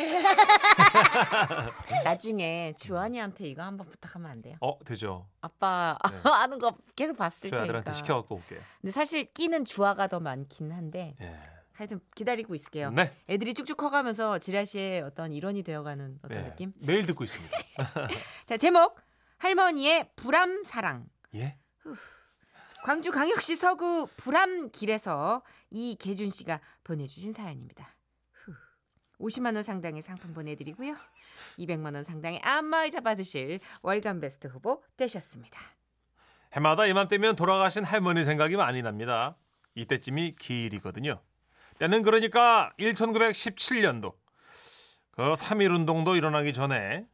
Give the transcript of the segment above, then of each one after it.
나중에 주환이한테 이거 한번 부탁하면 안 돼요? 어 되죠. 아빠 네. 하는 거 계속 봤을 저희 테니까. 아들한테 시켜갖고 올게요. 근데 사실 끼는 주화가 더 많긴 한데 예. 하여튼 기다리고 있을게요. 네. 애들이 쭉쭉 커가면서 지라시의 어떤 일원이 되어가는 어떤 예. 느낌? 매일 듣고 있습니다. 자 제목 할머니의 불암 사랑. 예. 광주 광역시 서구 불암길에서 이계준 씨가 보내주신 사연입니다. 후. 50만 원 상당의 상품 보내드리고요. 200만 원 상당의 안마의자 받으실 월간 베스트 후보 되셨습니다. 해마다 이맘때면 돌아가신 할머니 생각이 많이 납니다. 이때쯤이 기일이거든요. 때는 그러니까 1917년도 그 3.1운동도 일어나기 전에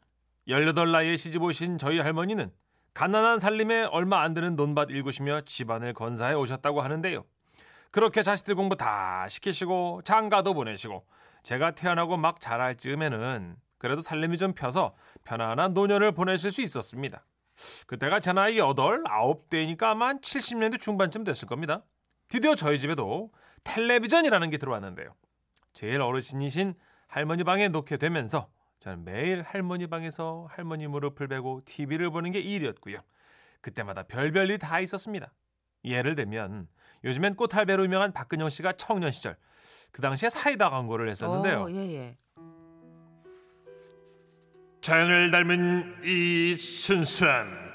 18 나이에 시집 오신 저희 할머니는 가난한 살림에 얼마 안 되는 논밭 일구시며 집안을 건사해 오셨다고 하는데요. 그렇게 자식들 공부 다 시키시고 장가도 보내시고 제가 태어나고 막 자랄 즈음에는 그래도 살림이 좀 펴서 편안한 노년을 보내실 수 있었습니다. 그때가 제 나이 8, 9대니까 아마 한 70년대 중반쯤 됐을 겁니다. 드디어 저희 집에도 텔레비전이라는 게 들어왔는데요. 제일 어르신이신 할머니 방에 놓게 되면서 저는 매일 할머니 방에서 할머니 무릎을 베고 TV를 보는 게 일이었고요. 그때마다 별별 일 다 있었습니다. 예를 들면 요즘엔 꽃할배로 유명한 박근영 씨가 청년 시절 그 당시에 사이다 광고를 했었는데요. 어, 예, 예. 자연을 닮은 이 순수한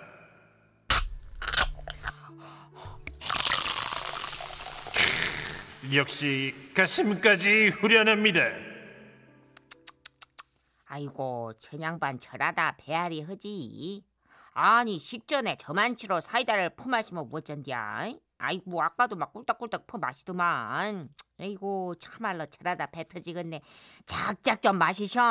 역시 가슴까지 후련합니다. 아이고 전양반 절하다 배앓이 허지 아니 식전에 저만치로 사이다를 퍼마시면 뭐쩐디야 아이고 뭐 아까도 막 꿀떡꿀떡 퍼마시더만 아이고 참말로 절하다 배 터지겠네 작작 좀 마시셔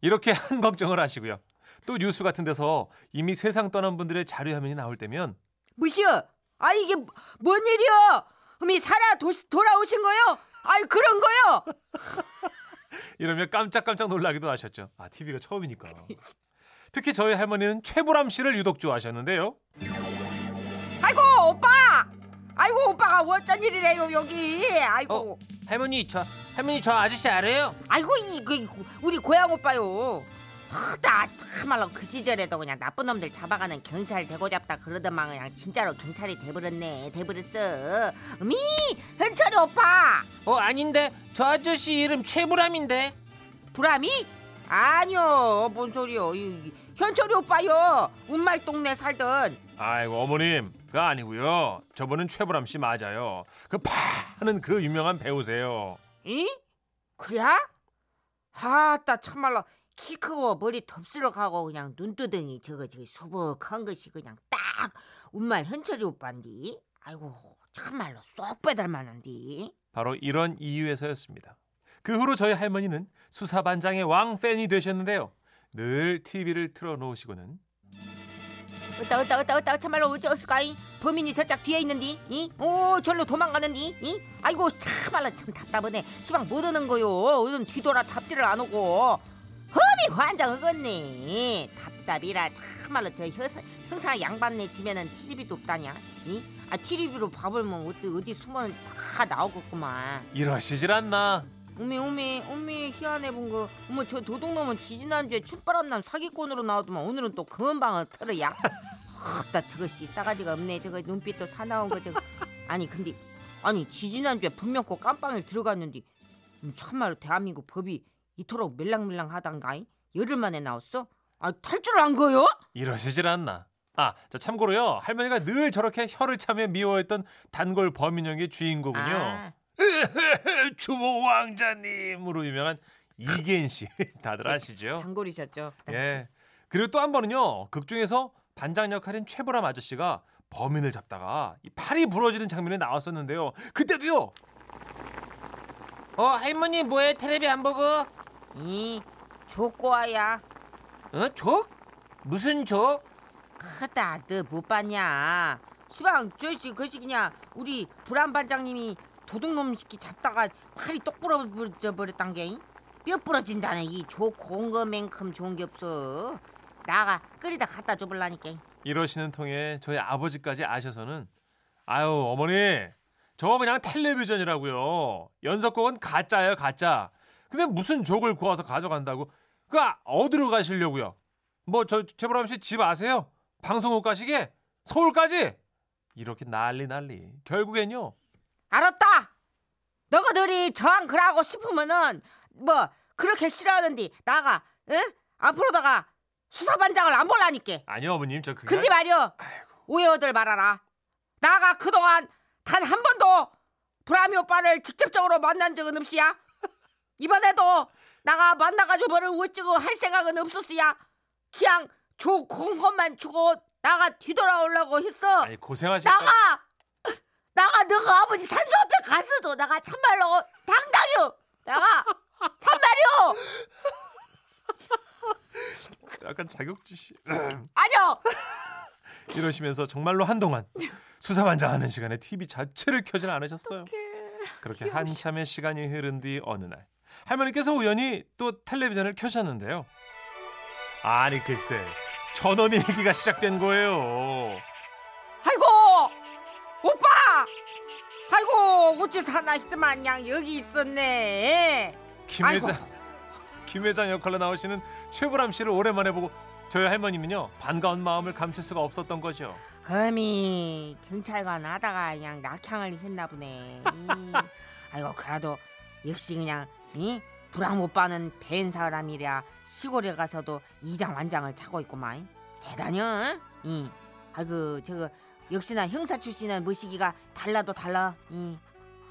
이렇게 한 걱정을 하시고요. 또 뉴스 같은 데서 이미 세상 떠난 분들의 자료 화면이 나올 때면 무시여. 아 이게 뭔 일이여? 어미 살아 도, 돌아오신 거요? 아이 그런 거요? 이러면 깜짝깜짝 놀라기도 하셨죠. 아 TV가 처음이니까. 특히 저희 할머니는 최보람 씨를 유독 좋아하셨는데요. 아이고 오빠. 아이고 오빠가 어쩐 일이래요 여기. 아이고. 할머니 저 할머니 저 아저씨 알아요? 아이고 이 그 우리 고향 오빠요 허다 참말로 그 시절에도 그냥 나쁜 놈들 잡아가는 경찰 대고 잡다 그러더만 그냥 진짜로 경찰이 돼버렸네 돼버렸어 미 현철이 오빠 어 아닌데 저 아저씨 이름 최불암인데 불암이? 아니요 뭔 소리요 이- 이 현철이 오빠요 운말 동네 살던 아이고 어머님 그거 아니고요. 저분은 최보람 씨 맞아요. 그 파는 그 유명한 배우세요. 이? 그래? 아따 참말로 키 크고 머리 가고 그냥 눈두덩이 저거 저거 수북한 것이 그냥 딱 운말 현철이 오빠인디 아이고 참말로 쏙 빼닮았는디 바로 이런 이유에서였습니다. 그 후로 저희 할머니는 수사반장의 왕 팬이 되셨는데요. 늘 TV를 틀어놓으시고는 어따 어따 어따 어따 참말로 어쩌었을까이? 범인이 저짝 뒤에 있는디? 이? 오 절로 도망가는디? 이? 아이고 참말로 참 답답하네. 시방 못 오는 거요? 오늘 뒤돌아 잡지를 안 오고. 험이 환장 흑었네 답답이라. 참말로 저 형사, 형사 양반네 집에는 TV도 없다냐? 이? 아 TV로 밥을 먹으면 어디, 어디 숨었는지 다 나오겠구만. 이러시질 않나. 어메 어메 어메 희한해 본거 어머 저 도둑놈은 지지난주에 춥바람남 사기꾼으로 나오더만 오늘은 또 금방을 털어야 헛다 저것이 싸가지가 없네 저거 눈빛도 사나운 거 저거 아니 근데 아니 지지난주에 분명 꼭 깜빵에 들어갔는데 음, 참말로 대한민국 법이 이토록 밀랑밀랑하단가이 열흘 만에 나왔어? 아 탈줄 안 거요? 이러시질 않나. 아, 저 참고로요. 할머니가 늘 저렇게 혀를 차며 미워했던 단골 범인형의 주인공은요. 아, 주모 왕자님으로 유명한 이계인 씨. 다들 아시죠? 단골이셨죠. 예. 그리고 또 한 번은요. 극 중에서 반장 역할인 최보람 아저씨가 범인을 잡다가 이 팔이 부러지는 장면이 나왔었는데요. 그때도요. 어 할머니 뭐해 텔레비 안 보고? 이 조꼬아야 어 족? 무슨 족? 크다 너 못 봤냐 시방 저씨 그시 그냥 우리 불안 반장님이 도둑놈 시키 잡다가 팔이 똑 부러져 버렸단 게 뼈 부러진다네 이 좋고 거만큼 좋은 게 없어 나가 끓이다 갖다 줘볼라니까 이러시는 통에 저희 아버지까지 아셔서는 아유 어머니 저거 그냥 텔레비전이라고요. 연속곡은 가짜예요 가짜. 근데 무슨 족을 구워서 가져간다고? 그 어디로 가시려고요? 뭐 저 최보람 씨 집 아세요? 방송국 가시게? 서울까지? 이렇게 난리 난리. 결국엔요. 알았다. 너희들이 저항 그러고 싶으면은 뭐 그렇게 싫어하는디 나가 응? 앞으로 다가 수사반장을 안 볼라니까. 아니요 어머님 저 그게 근데 말이여 오해어들 말아라. 나가 그동안 단 한 번도 브라미 오빠를 직접적으로 만난 적은 없이야. 이번에도 나가 만나가지고 뭐를 어찌고 할 생각은 없었어야. 그냥 좋은 것만 주고 나가 뒤돌아오려고 했어. 아니 고생하실 나가 나가 너가 아버지 산소 앞에 가서도 나가 참말로 당당히 나가. 참말이요 약간 자격지시. 아니요. 이러시면서 정말로 한동안 수사반장 하는 시간에 TV 자체를 켜진 않으셨어요. 그렇게 한참의 시간이 흐른 뒤 어느 날 할머니께서 우연히 또 텔레비전을 켜셨는데요. 아니 글쎄 전원 일기가 시작된 거예요. 어찌 사나 했더만 양 여기 있었네. 김. 회장 김 회장 역할로 나오시는 최보람 씨를 오랜만에 보고 저희 할머니는요 반가운 마음을 감출 수가 없었던 거죠. 흠이 경찰관 하다가 그냥 낙향을 했나 보네. 이, 아이고 그래도 역시 그냥 이 불황 오빠는 벤 사람이랴. 시골에 가서도 이장 완장을 차고 있구만. 대단혀 이. 아이고 저거 역시나 형사 출신은 머시기가 달라도 달라. 이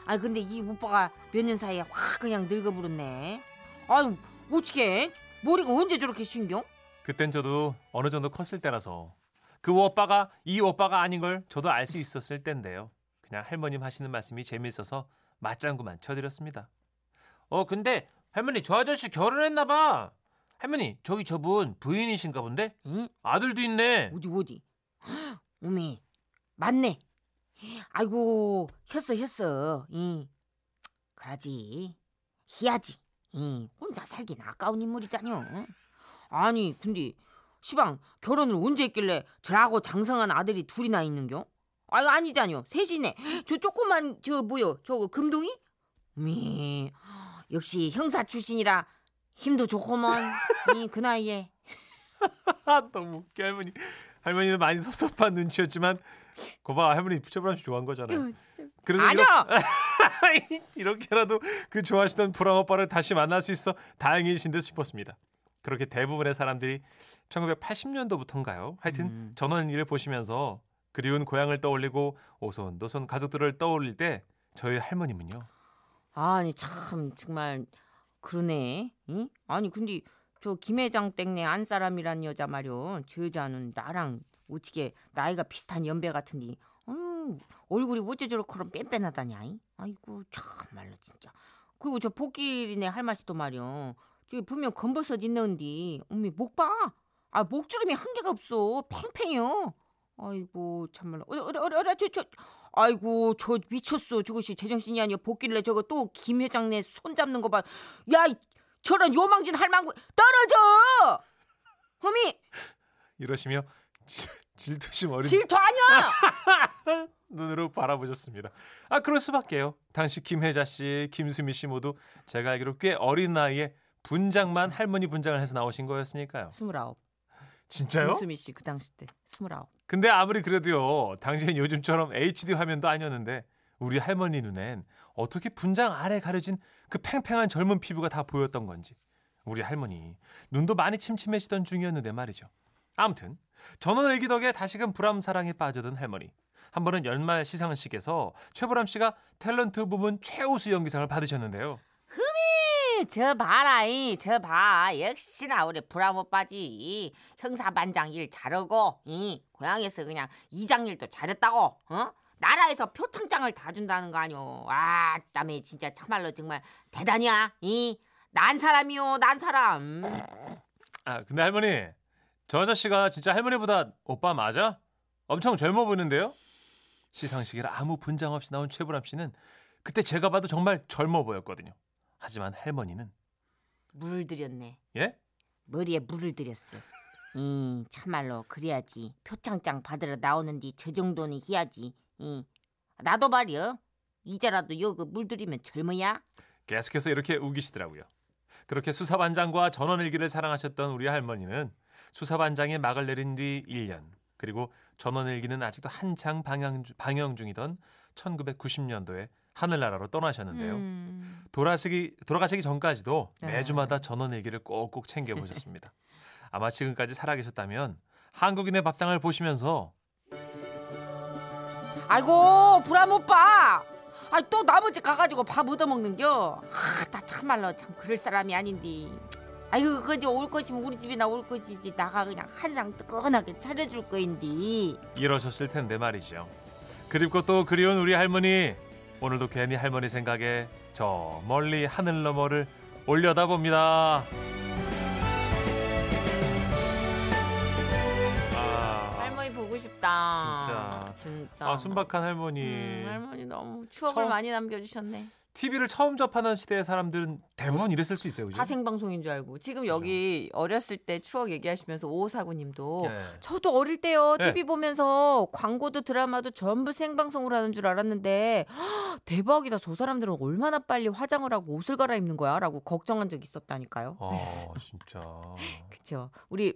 아이 근데 이 오빠가 몇 년 사이에 확 그냥 늙어버렸네 아유 어떻게 머리가 언제 저렇게 신경 그땐 저도 어느 정도 컸을 때라서 그 오빠가 이 오빠가 아닌 걸 저도 알 수 있었을 때인데요. 그냥 할머님 하시는 말씀이 재미있어서 맞장구만 쳐드렸습니다. 어 근데 할머니 저 아저씨 결혼했나 봐. 할머니 저기 저분 부인이신가 본데? 응? 아들도 있네. 어디 어디? 어메 맞네. 아이고 했어 했어. 이 그러지 희야지. 이 혼자 살긴 아까운 인물이잖여. 아니 근데 시방 결혼을 언제 했길래 저하고 장성한 아들이 둘이나 있는겨? 아이 아니잖여 셋이네. 저 조그만 저 뭐요 저거 금동이? 미 역시 형사 출신이라 힘도 좋구먼. 이 그 나이에. 아 너무 웃겨 할머니. 할머니는 많이 섭섭한 눈치였지만 거봐 할머니 부처브람 씨 좋아한 거잖아요. 그래서 아니야. 이렇게, 이렇게 라도 그 좋아하시던 불황 오빠를 다시 만날 수 있어 다행이신 듯 싶었습니다. 그렇게 대부분의 사람들이 1980년도부터인가요? 하여튼 음. 전원 일을 보시면서 그리운 고향을 떠올리고 오손도손 가족들을 떠올릴 때 저희 할머님은요. 아니 참 정말 그러네. 응? 아니 근데 저 김회장 땡네 안 사람이란 여자 말이요. 저 여자는 나랑 어떻게 나이가 비슷한 연배 같은데. 아유 얼굴이 어째 저렇게 뺀뺀하다냐. 이? 아이고 참말로 진짜. 그리고 저 복길이네 할머니도 말이요. 저기 분명 검버섯 있는데 어미 목 봐. 아 목주름이 한 개가 없어. 팽팽해요. 아이고 참말로. 어라 어라 어라 어라 저 저 아이고 저 미쳤어 저것이 제정신이 아니야 복길래 저거 또 김 회장네 손 잡는 거 봐. 야 이- 저런 요망진 할망구 떨어져. 허미 이러시며 질- 질투심 어린 질투 아니야. 눈으로 바라보셨습니다. 아 그럴 수밖에요. 당시 김혜자 씨, 김수미 씨 모두 제가 알기로 꽤 어린 나이에 분장만 할머니 분장을 해서 나오신 거였으니까요. 스물아홉. 진짜요? 김수미 씨 그 당시 때 스물아홉. 근데 아무리 그래도요. 당시엔 요즘처럼 HD 화면도 아니었는데 우리 할머니 눈엔 어떻게 분장 아래 가려진 그 팽팽한 젊은 피부가 다 보였던 건지. 우리 할머니 눈도 많이 침침해지던 중이었는데 말이죠. 아무튼 전원 일기 덕에 다시금 불암 사랑에 빠져든 할머니. 한 번은 연말 시상식에서 최보람 씨가 탤런트 부문 최우수 연기상을 받으셨는데요. 저 봐라 이 저 봐 역시나 우리 브라모 빠지 형사반장 일 잘하고 이 고향에서 그냥 이장 일도 잘했다고 어 나라에서 표창장을 다 준다는 거 아니오 아 땀에 진짜 참말로 정말 대단이야 이 난 사람이요 난 사람 아 근데 할머니 저 아저씨가 진짜 할머니보다 오빠 맞아? 엄청 젊어 보이는데요? 시상식에 아무 분장 없이 나온 최불암 씨는 그때 제가 봐도 정말 젊어 보였거든요. 하지만 할머니는 물을 들였네 예? 머리에 물을 들였어 이 참말로 그래야지 표창장 받으러 나오는데 저 정도는 해야지 이 나도 말이여 이제라도 여기 물 들이면 젊어야 계속해서 이렇게 우기시더라고요. 그렇게 수사반장과 전원일기를 사랑하셨던 우리 할머니는 수사반장이 막을 내린 뒤 1년 그리고 전원일기는 아직도 한창 방영, 주- 방영 중이던 1990년도에 하늘나라로 떠나셨는데요. 음. 돌아가시기, 돌아가시기 전까지도 네. 매주마다 전원일기를 꼭꼭 챙겨보셨습니다. 아마 지금까지 살아계셨다면 한국인의 밥상을 보시면서 아이고 불암 오빠. 아이 또 나머지 가가지고 밥 얻어먹는겨. 아나 참말로 참 그럴 사람이 아닌데. 아이고 그거지 올 것이면 우리 집이나 올 것이지 나가 그냥 한상 뜨끈하게 차려줄 거인데. 이러셨을 텐데 말이죠. 그립고 또 그리운 우리 할머니 오늘도 괜히 할머니 생각에 저 멀리 하늘 너머를 올려다 봅니다. 아, 할머니 보고 싶다. 진짜. 진짜. 아 순박한 할머니. 음, 할머니 너무 추억을 처음- 많이 남겨주셨네. TV를 처음 접하는 시대의 사람들은 대부분 이랬을 수 있어요, 그죠? 다 생방송인 줄 알고 지금 여기 어렸을 때 추억 얘기하시면서 오사구님도 네. 저도 어릴 때요 네. TV 보면서 광고도 드라마도 전부 생방송으로 하는 줄 알았는데 헉, 대박이다 저 사람들은 얼마나 빨리 화장을 하고 옷을 갈아입는 거야 라고 걱정한 적이 있었다니까요. 어, 진짜. 그렇죠. 우리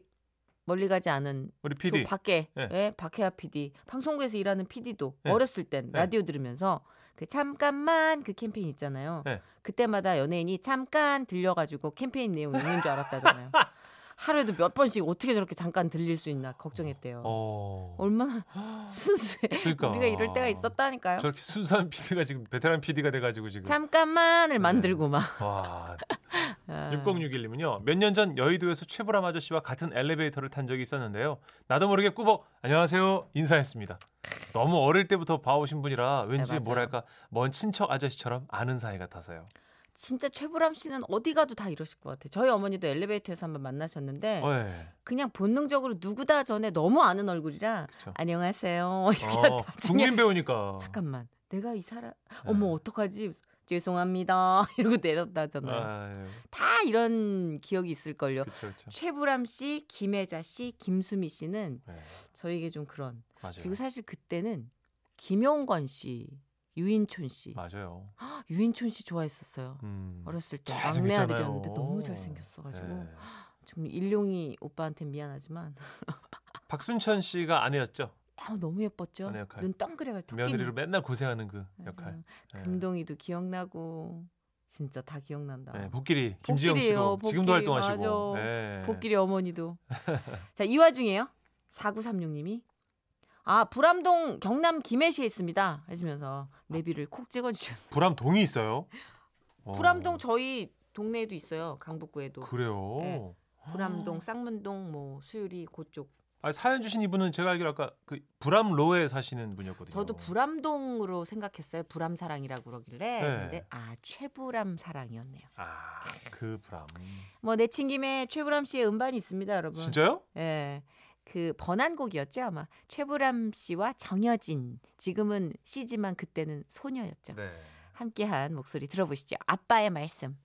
멀리 가지 않은 우리 또 PD. 밖에 네. 예, 박혜아 PD 방송국에서 일하는 PD도 네. 어렸을 땐 네. 라디오 들으면서 그 잠깐만 그 캠페인 있잖아요. 네. 그때마다 연예인이 잠깐 들려가지고 캠페인 내용 있는 줄 알았다잖아요. 하루에도 몇 번씩 어떻게 저렇게 잠깐 들릴 수 있나 걱정했대요. 어. 얼마나 순수해. 그러니까. 우리가 이럴 때가 있었다니까요. 저렇게 순수한 PD가 지금 베테랑 PD가 돼가지고 지금. 잠깐만을 네. 만들고 막. 와. 아. 6061님은요. 몇 년 전 여의도에서 최불암 아저씨와 같은 엘리베이터를 탄 적이 있었는데요. 나도 모르게 꾸벅 안녕하세요 인사했습니다. 너무 어릴 때부터 봐오신 분이라 왠지 네. 뭐랄까 먼 친척 아저씨처럼 아는 사이 같아서요. 진짜 최불암 씨는 어디 가도 다 이러실 것 같아요. 저희 어머니도 엘리베이터에서 한번 만나셨는데 어, 예. 그냥 본능적으로 누구다 전에 너무 아는 얼굴이라 그쵸. 안녕하세요 이렇게 어, 국민 배우니까. 잠깐만 내가 이 사람 네. 어머 어떡하지 죄송합니다 이러고 내렸다잖아요. 아유, 다 이런 기억이 있을걸요. 그쵸, 그쵸. 최불암 씨, 김혜자 씨, 김수미 씨는 네, 저에게 좀 그런 맞아요. 그리고 사실 그때는 김용건 씨, 유인촌 씨, 맞아요. 유인촌 씨 좋아했었어요. 음. 어렸을 때. 막내 아들이었는데 너무 잘생겼어가지고 네. 좀 일용이 오빠한테 미안하지만 박순천 씨가 아내였죠. 아, 너무 예뻤죠. 역할. 눈 덩그래가지고 며느리로 맨날 고생하는 그 역할. 맞아요. 네. 금동이도 기억나고 진짜 다 기억난다. 네, 복길이 김지영 씨도 지금도 복길이. 활동하시고. 맞아. 네. 복길이 어머니도. 자, 이 와중에요. 4936님이 아, 불암동 경남 김해시에 있습니다. 하시면서 내비를 콕 찍어 주셨어요. 불암 동이 있어요. 어, 불암동 저희 동네에도 있어요. 강북구에도. 그래요. 네. 불암동, 쌍문동, 뭐 수유리 그쪽. 아, 사연 주신 이분은 제가 알기로 아까 그 불암로에 사시는 분이었거든요. 저도 불암동으로 생각했어요. 불암 사랑이라고 그러길래. 네. 근데 아, 최불암 사랑이었네요. 아, 그 불암. 뭐 내친 김에 최불암 씨의 음반이 있습니다, 여러분. 진짜요? 예. 그 번안곡이었죠, 아마. 최불암 씨와 정여진. 지금은 씨지만 그때는 소녀였죠. 네. 함께한 목소리 들어보시죠. 아빠의 말씀.